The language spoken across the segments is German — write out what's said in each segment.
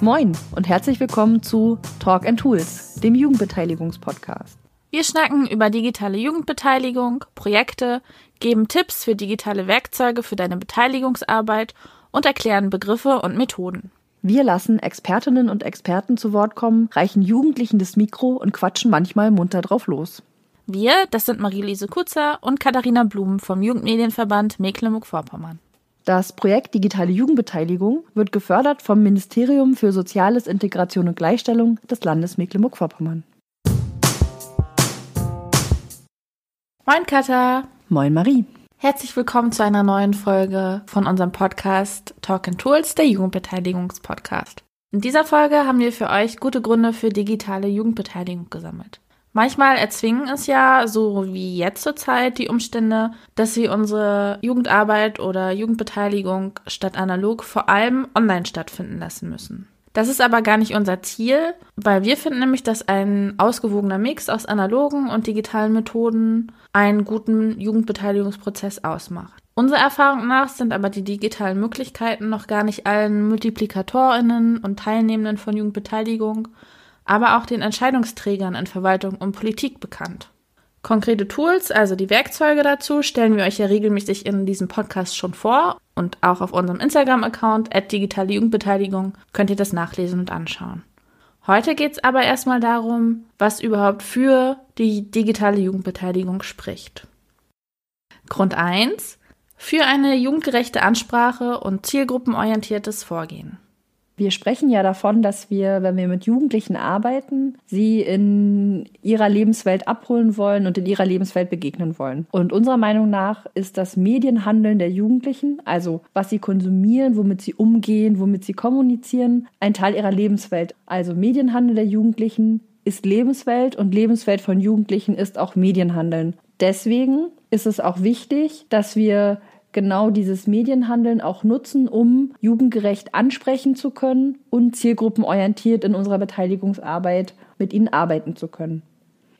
Moin und herzlich willkommen zu Talk and Tools, dem Jugendbeteiligungspodcast. Wir schnacken über digitale Jugendbeteiligung, Projekte, geben Tipps für digitale Werkzeuge für deine Beteiligungsarbeit und erklären Begriffe und Methoden. Wir lassen Expertinnen und Experten zu Wort kommen, reichen Jugendlichen das Mikro und quatschen manchmal munter drauf los. Wir, das sind Marie-Lise Kutzer und Katharina Blum vom Jugendmedienverband Mecklenburg-Vorpommern. Das Projekt Digitale Jugendbeteiligung wird gefördert vom Ministerium für Soziales, Integration und Gleichstellung des Landes Mecklenburg-Vorpommern. Moin Katha. Moin Marie. Herzlich willkommen zu einer neuen Folge von unserem Podcast Talk and Tools, der Jugendbeteiligungspodcast. In dieser Folge haben wir für euch gute Gründe für digitale Jugendbeteiligung gesammelt. Manchmal erzwingen es ja, so wie jetzt zur Zeit, die Umstände, dass sie unsere Jugendarbeit oder Jugendbeteiligung statt analog vor allem online stattfinden lassen müssen. Das ist aber gar nicht unser Ziel, weil wir finden nämlich, dass ein ausgewogener Mix aus analogen und digitalen Methoden einen guten Jugendbeteiligungsprozess ausmacht. Unserer Erfahrung nach sind aber die digitalen Möglichkeiten noch gar nicht allen Multiplikatorinnen und Teilnehmenden von Jugendbeteiligung aber auch den Entscheidungsträgern in Verwaltung und Politik bekannt. Konkrete Tools, also die Werkzeuge dazu, stellen wir euch ja regelmäßig in diesem Podcast schon vor und auch auf unserem Instagram-Account digitale Jugendbeteiligung könnt ihr das nachlesen und anschauen. Heute geht es aber erstmal darum, was überhaupt für die digitale Jugendbeteiligung spricht. Grund 1. Für eine jugendgerechte Ansprache und zielgruppenorientiertes Vorgehen. Wir sprechen ja davon, dass wir, wenn wir mit Jugendlichen arbeiten, sie in ihrer Lebenswelt abholen wollen und in ihrer Lebenswelt begegnen wollen. Und unserer Meinung nach ist das Medienhandeln der Jugendlichen, also was sie konsumieren, womit sie umgehen, womit sie kommunizieren, ein Teil ihrer Lebenswelt. Also Medienhandel der Jugendlichen ist Lebenswelt und Lebenswelt von Jugendlichen ist auch Medienhandeln. Deswegen ist es auch wichtig, dass wir genau dieses Medienhandeln auch nutzen, um jugendgerecht ansprechen zu können und zielgruppenorientiert in unserer Beteiligungsarbeit mit ihnen arbeiten zu können.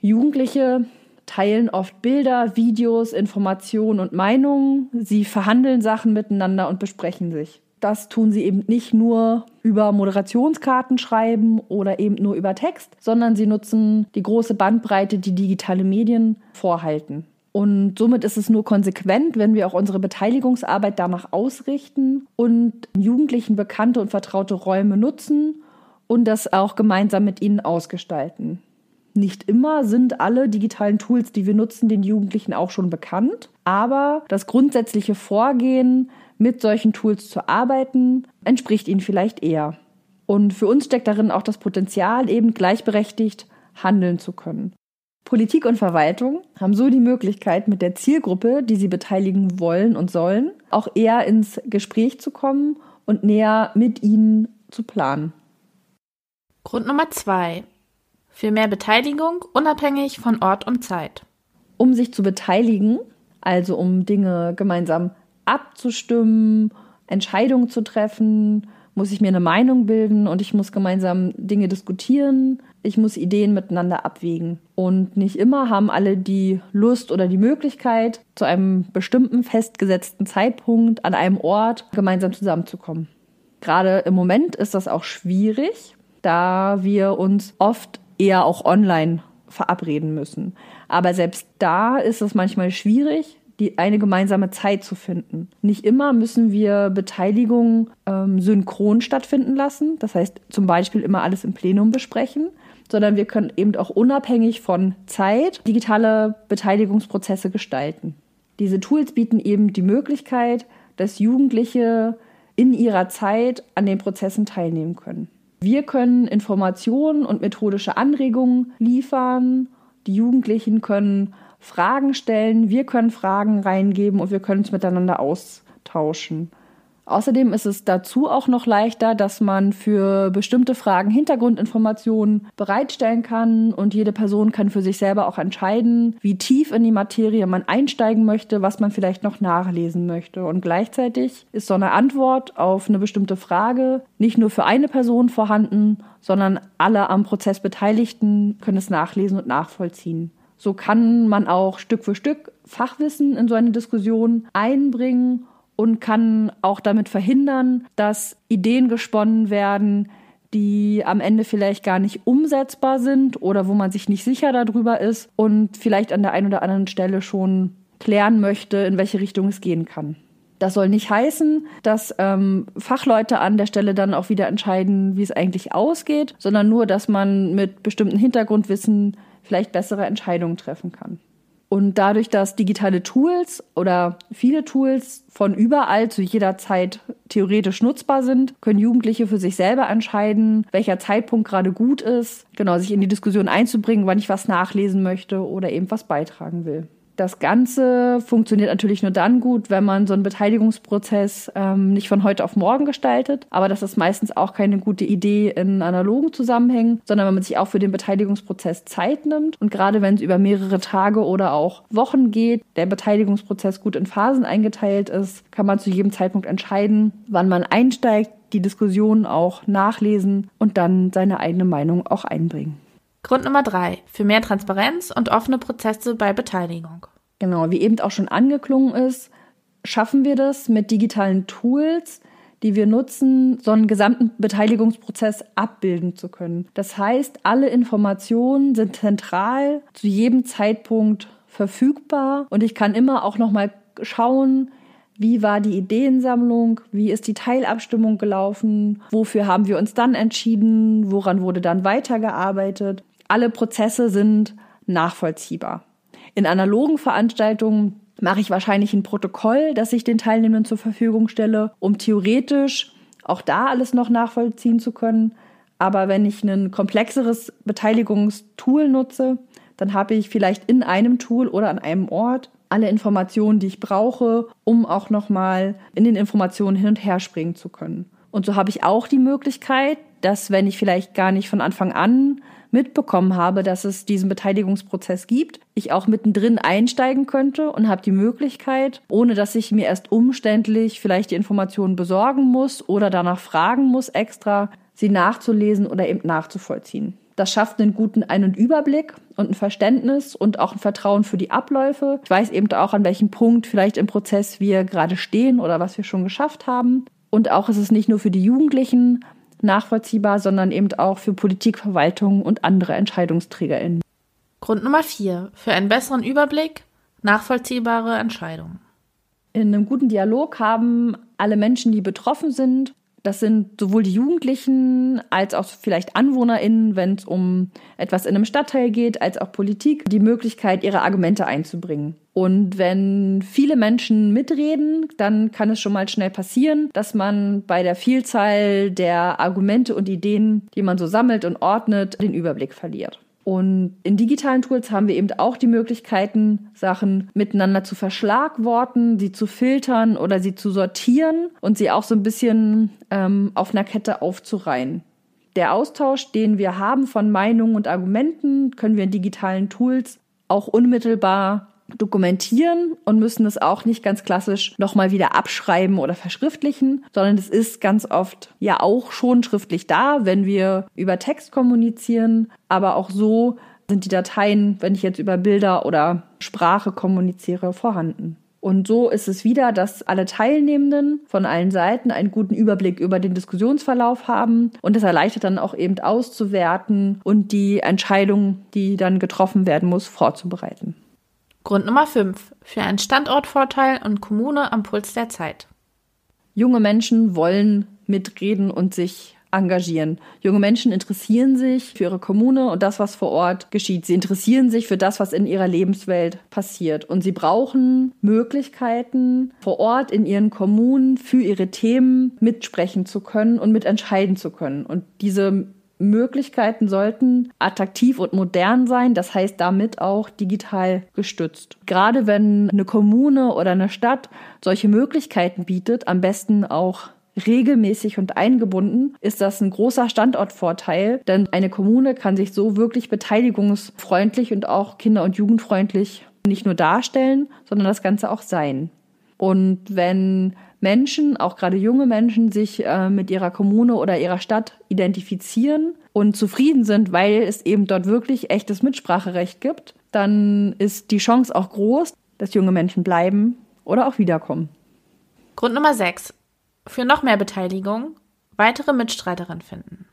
Jugendliche teilen oft Bilder, Videos, Informationen und Meinungen. Sie verhandeln Sachen miteinander und besprechen sich. Das tun sie eben nicht nur über Moderationskarten schreiben oder eben nur über Text, sondern sie nutzen die große Bandbreite, die digitale Medien vorhalten. Und somit ist es nur konsequent, wenn wir auch unsere Beteiligungsarbeit danach ausrichten und Jugendlichen bekannte und vertraute Räume nutzen und das auch gemeinsam mit ihnen ausgestalten. Nicht immer sind alle digitalen Tools, die wir nutzen, den Jugendlichen auch schon bekannt, aber das grundsätzliche Vorgehen, mit solchen Tools zu arbeiten, entspricht ihnen vielleicht eher. Und für uns steckt darin auch das Potenzial, eben gleichberechtigt handeln zu können. Politik und Verwaltung haben so die Möglichkeit, mit der Zielgruppe, die sie beteiligen wollen und sollen, auch eher ins Gespräch zu kommen und näher mit ihnen zu planen. Grund Nummer zwei. Für mehr Beteiligung unabhängig von Ort und Zeit. Um sich zu beteiligen, also um Dinge gemeinsam abzustimmen, Entscheidungen zu treffen, muss ich mir eine Meinung bilden und ich muss gemeinsam Dinge diskutieren. Ich muss Ideen miteinander abwägen. Und nicht immer haben alle die Lust oder die Möglichkeit, zu einem bestimmten festgesetzten Zeitpunkt an einem Ort gemeinsam zusammenzukommen. Gerade im Moment ist das auch schwierig, da wir uns oft eher auch online verabreden müssen. Aber selbst da ist es manchmal schwierig, die, eine gemeinsame Zeit zu finden. Nicht immer müssen wir Beteiligung ähm, synchron stattfinden lassen, das heißt zum Beispiel immer alles im Plenum besprechen, sondern wir können eben auch unabhängig von Zeit digitale Beteiligungsprozesse gestalten. Diese Tools bieten eben die Möglichkeit, dass Jugendliche in ihrer Zeit an den Prozessen teilnehmen können. Wir können Informationen und methodische Anregungen liefern. Die Jugendlichen können Fragen stellen, wir können Fragen reingeben und wir können es miteinander austauschen. Außerdem ist es dazu auch noch leichter, dass man für bestimmte Fragen Hintergrundinformationen bereitstellen kann und jede Person kann für sich selber auch entscheiden, wie tief in die Materie man einsteigen möchte, was man vielleicht noch nachlesen möchte. Und gleichzeitig ist so eine Antwort auf eine bestimmte Frage nicht nur für eine Person vorhanden, sondern alle am Prozess Beteiligten können es nachlesen und nachvollziehen. So kann man auch Stück für Stück Fachwissen in so eine Diskussion einbringen und kann auch damit verhindern, dass Ideen gesponnen werden, die am Ende vielleicht gar nicht umsetzbar sind oder wo man sich nicht sicher darüber ist und vielleicht an der einen oder anderen Stelle schon klären möchte, in welche Richtung es gehen kann. Das soll nicht heißen, dass ähm, Fachleute an der Stelle dann auch wieder entscheiden, wie es eigentlich ausgeht, sondern nur, dass man mit bestimmten Hintergrundwissen vielleicht bessere Entscheidungen treffen kann. Und dadurch, dass digitale Tools oder viele Tools von überall zu jeder Zeit theoretisch nutzbar sind, können Jugendliche für sich selber entscheiden, welcher Zeitpunkt gerade gut ist, genau sich in die Diskussion einzubringen, wann ich was nachlesen möchte oder eben was beitragen will. Das Ganze funktioniert natürlich nur dann gut, wenn man so einen Beteiligungsprozess ähm, nicht von heute auf morgen gestaltet. Aber das ist meistens auch keine gute Idee in analogen Zusammenhängen, sondern wenn man sich auch für den Beteiligungsprozess Zeit nimmt. Und gerade wenn es über mehrere Tage oder auch Wochen geht, der Beteiligungsprozess gut in Phasen eingeteilt ist, kann man zu jedem Zeitpunkt entscheiden, wann man einsteigt, die Diskussion auch nachlesen und dann seine eigene Meinung auch einbringen. Grund Nummer drei. Für mehr Transparenz und offene Prozesse bei Beteiligung. Genau, wie eben auch schon angeklungen ist, schaffen wir das mit digitalen Tools, die wir nutzen, so einen gesamten Beteiligungsprozess abbilden zu können. Das heißt, alle Informationen sind zentral zu jedem Zeitpunkt verfügbar und ich kann immer auch noch mal schauen, wie war die Ideensammlung? Wie ist die Teilabstimmung gelaufen? Wofür haben wir uns dann entschieden? Woran wurde dann weitergearbeitet? Alle Prozesse sind nachvollziehbar. In analogen Veranstaltungen mache ich wahrscheinlich ein Protokoll, das ich den Teilnehmenden zur Verfügung stelle, um theoretisch auch da alles noch nachvollziehen zu können. Aber wenn ich ein komplexeres Beteiligungstool nutze, dann habe ich vielleicht in einem Tool oder an einem Ort alle Informationen, die ich brauche, um auch nochmal in den Informationen hin und her springen zu können. Und so habe ich auch die Möglichkeit, dass wenn ich vielleicht gar nicht von Anfang an mitbekommen habe, dass es diesen Beteiligungsprozess gibt, ich auch mittendrin einsteigen könnte und habe die Möglichkeit, ohne dass ich mir erst umständlich vielleicht die Informationen besorgen muss oder danach fragen muss extra, sie nachzulesen oder eben nachzuvollziehen. Das schafft einen guten Ein- und Überblick und ein Verständnis und auch ein Vertrauen für die Abläufe. Ich weiß eben auch, an welchem Punkt vielleicht im Prozess wir gerade stehen oder was wir schon geschafft haben. Und auch ist es nicht nur für die Jugendlichen nachvollziehbar, sondern eben auch für Politik, Verwaltung und andere EntscheidungsträgerInnen. Grund Nummer vier. Für einen besseren Überblick, nachvollziehbare Entscheidungen. In einem guten Dialog haben alle Menschen, die betroffen sind, das sind sowohl die Jugendlichen als auch vielleicht AnwohnerInnen, wenn es um etwas in einem Stadtteil geht, als auch Politik, die Möglichkeit, ihre Argumente einzubringen. Und wenn viele Menschen mitreden, dann kann es schon mal schnell passieren, dass man bei der Vielzahl der Argumente und Ideen, die man so sammelt und ordnet, den Überblick verliert. Und in digitalen Tools haben wir eben auch die Möglichkeiten, Sachen miteinander zu verschlagworten, sie zu filtern oder sie zu sortieren und sie auch so ein bisschen ähm, auf einer Kette aufzureihen. Der Austausch, den wir haben von Meinungen und Argumenten, können wir in digitalen Tools auch unmittelbar dokumentieren und müssen es auch nicht ganz klassisch nochmal wieder abschreiben oder verschriftlichen, sondern es ist ganz oft ja auch schon schriftlich da, wenn wir über Text kommunizieren, aber auch so sind die Dateien, wenn ich jetzt über Bilder oder Sprache kommuniziere, vorhanden. Und so ist es wieder, dass alle Teilnehmenden von allen Seiten einen guten Überblick über den Diskussionsverlauf haben und es erleichtert dann auch eben auszuwerten und die Entscheidung, die dann getroffen werden muss, vorzubereiten. Grund Nummer 5. Für einen Standortvorteil und Kommune am Puls der Zeit. Junge Menschen wollen mitreden und sich engagieren. Junge Menschen interessieren sich für ihre Kommune und das, was vor Ort geschieht. Sie interessieren sich für das, was in ihrer Lebenswelt passiert. Und sie brauchen Möglichkeiten, vor Ort in ihren Kommunen für ihre Themen mitsprechen zu können und mitentscheiden zu können. Und diese Möglichkeiten sollten attraktiv und modern sein, das heißt damit auch digital gestützt. Gerade wenn eine Kommune oder eine Stadt solche Möglichkeiten bietet, am besten auch regelmäßig und eingebunden, ist das ein großer Standortvorteil, denn eine Kommune kann sich so wirklich beteiligungsfreundlich und auch kinder- und jugendfreundlich nicht nur darstellen, sondern das Ganze auch sein. Und wenn Menschen, auch gerade junge Menschen, sich äh, mit ihrer Kommune oder ihrer Stadt identifizieren und zufrieden sind, weil es eben dort wirklich echtes Mitspracherecht gibt, dann ist die Chance auch groß, dass junge Menschen bleiben oder auch wiederkommen. Grund Nummer 6. Für noch mehr Beteiligung weitere Mitstreiterinnen finden.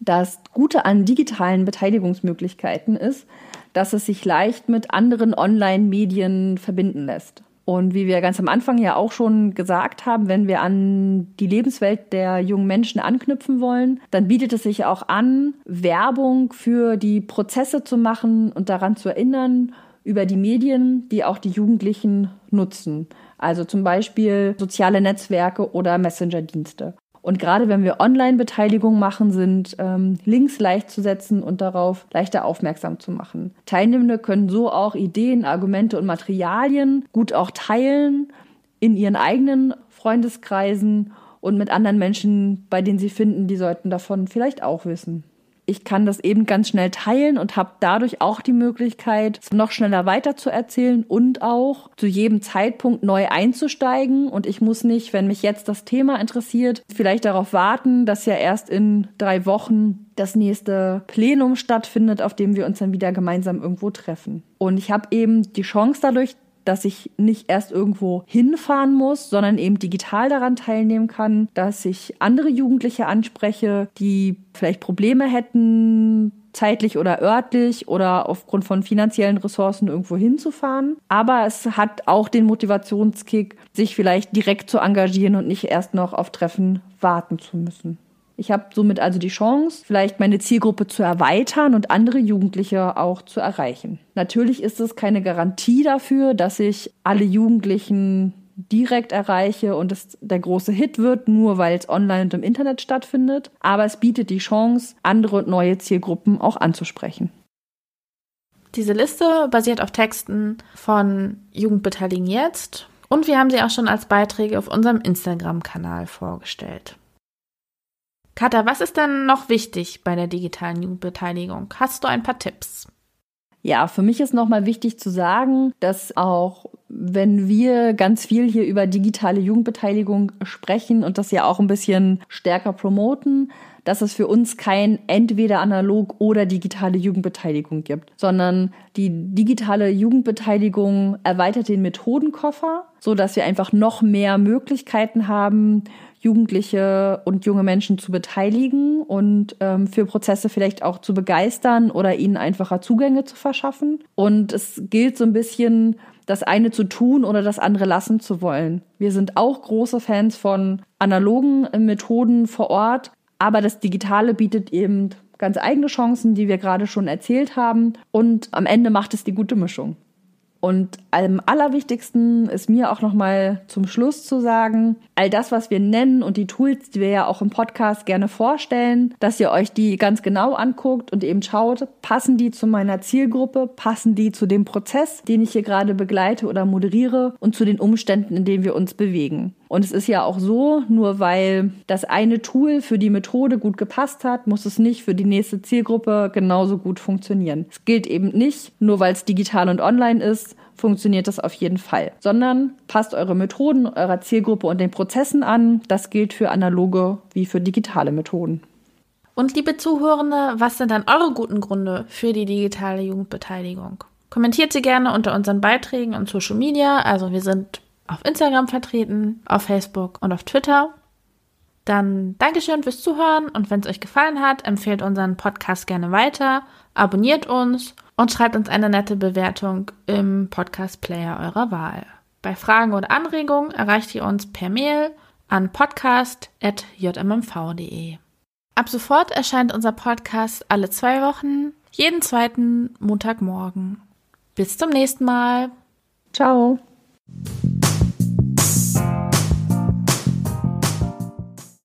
Das Gute an digitalen Beteiligungsmöglichkeiten ist, dass es sich leicht mit anderen Online-Medien verbinden lässt. Und wie wir ganz am Anfang ja auch schon gesagt haben, wenn wir an die Lebenswelt der jungen Menschen anknüpfen wollen, dann bietet es sich auch an, Werbung für die Prozesse zu machen und daran zu erinnern über die Medien, die auch die Jugendlichen nutzen. Also zum Beispiel soziale Netzwerke oder Messenger-Dienste. Und gerade wenn wir Online-Beteiligung machen, sind ähm, Links leicht zu setzen und darauf leichter aufmerksam zu machen. Teilnehmende können so auch Ideen, Argumente und Materialien gut auch teilen in ihren eigenen Freundeskreisen und mit anderen Menschen, bei denen sie finden, die sollten davon vielleicht auch wissen ich kann das eben ganz schnell teilen und habe dadurch auch die Möglichkeit, es noch schneller weiterzuerzählen und auch zu jedem Zeitpunkt neu einzusteigen. Und ich muss nicht, wenn mich jetzt das Thema interessiert, vielleicht darauf warten, dass ja erst in drei Wochen das nächste Plenum stattfindet, auf dem wir uns dann wieder gemeinsam irgendwo treffen. Und ich habe eben die Chance dadurch, dass ich nicht erst irgendwo hinfahren muss, sondern eben digital daran teilnehmen kann, dass ich andere Jugendliche anspreche, die vielleicht Probleme hätten, zeitlich oder örtlich oder aufgrund von finanziellen Ressourcen irgendwo hinzufahren. Aber es hat auch den Motivationskick, sich vielleicht direkt zu engagieren und nicht erst noch auf Treffen warten zu müssen. Ich habe somit also die Chance, vielleicht meine Zielgruppe zu erweitern und andere Jugendliche auch zu erreichen. Natürlich ist es keine Garantie dafür, dass ich alle Jugendlichen direkt erreiche und es der große Hit wird, nur weil es online und im Internet stattfindet. Aber es bietet die Chance, andere und neue Zielgruppen auch anzusprechen. Diese Liste basiert auf Texten von Jugendbeteiligen jetzt und wir haben sie auch schon als Beiträge auf unserem Instagram-Kanal vorgestellt. Katha, was ist denn noch wichtig bei der digitalen Jugendbeteiligung? Hast du ein paar Tipps? Ja, für mich ist nochmal wichtig zu sagen, dass auch wenn wir ganz viel hier über digitale Jugendbeteiligung sprechen und das ja auch ein bisschen stärker promoten, dass es für uns kein entweder analog oder digitale Jugendbeteiligung gibt, sondern die digitale Jugendbeteiligung erweitert den Methodenkoffer, so dass wir einfach noch mehr Möglichkeiten haben, Jugendliche und junge Menschen zu beteiligen und ähm, für Prozesse vielleicht auch zu begeistern oder ihnen einfacher Zugänge zu verschaffen. Und es gilt so ein bisschen, das eine zu tun oder das andere lassen zu wollen. Wir sind auch große Fans von analogen Methoden vor Ort, aber das Digitale bietet eben ganz eigene Chancen, die wir gerade schon erzählt haben. Und am Ende macht es die gute Mischung. Und am allerwichtigsten ist mir auch nochmal zum Schluss zu sagen, all das, was wir nennen und die Tools, die wir ja auch im Podcast gerne vorstellen, dass ihr euch die ganz genau anguckt und eben schaut, passen die zu meiner Zielgruppe, passen die zu dem Prozess, den ich hier gerade begleite oder moderiere und zu den Umständen, in denen wir uns bewegen. Und es ist ja auch so, nur weil das eine Tool für die Methode gut gepasst hat, muss es nicht für die nächste Zielgruppe genauso gut funktionieren. Es gilt eben nicht, nur weil es digital und online ist, funktioniert das auf jeden Fall, sondern passt eure Methoden eurer Zielgruppe und den Prozessen an. Das gilt für analoge wie für digitale Methoden. Und liebe Zuhörende, was sind dann eure guten Gründe für die digitale Jugendbeteiligung? Kommentiert sie gerne unter unseren Beiträgen und Social Media. Also wir sind auf Instagram vertreten, auf Facebook und auf Twitter. Dann Dankeschön fürs Zuhören und wenn es euch gefallen hat, empfehlt unseren Podcast gerne weiter, abonniert uns und schreibt uns eine nette Bewertung im Podcast-Player eurer Wahl. Bei Fragen oder Anregungen erreicht ihr uns per Mail an podcast.jmmv.de. Ab sofort erscheint unser Podcast alle zwei Wochen, jeden zweiten Montagmorgen. Bis zum nächsten Mal. Ciao.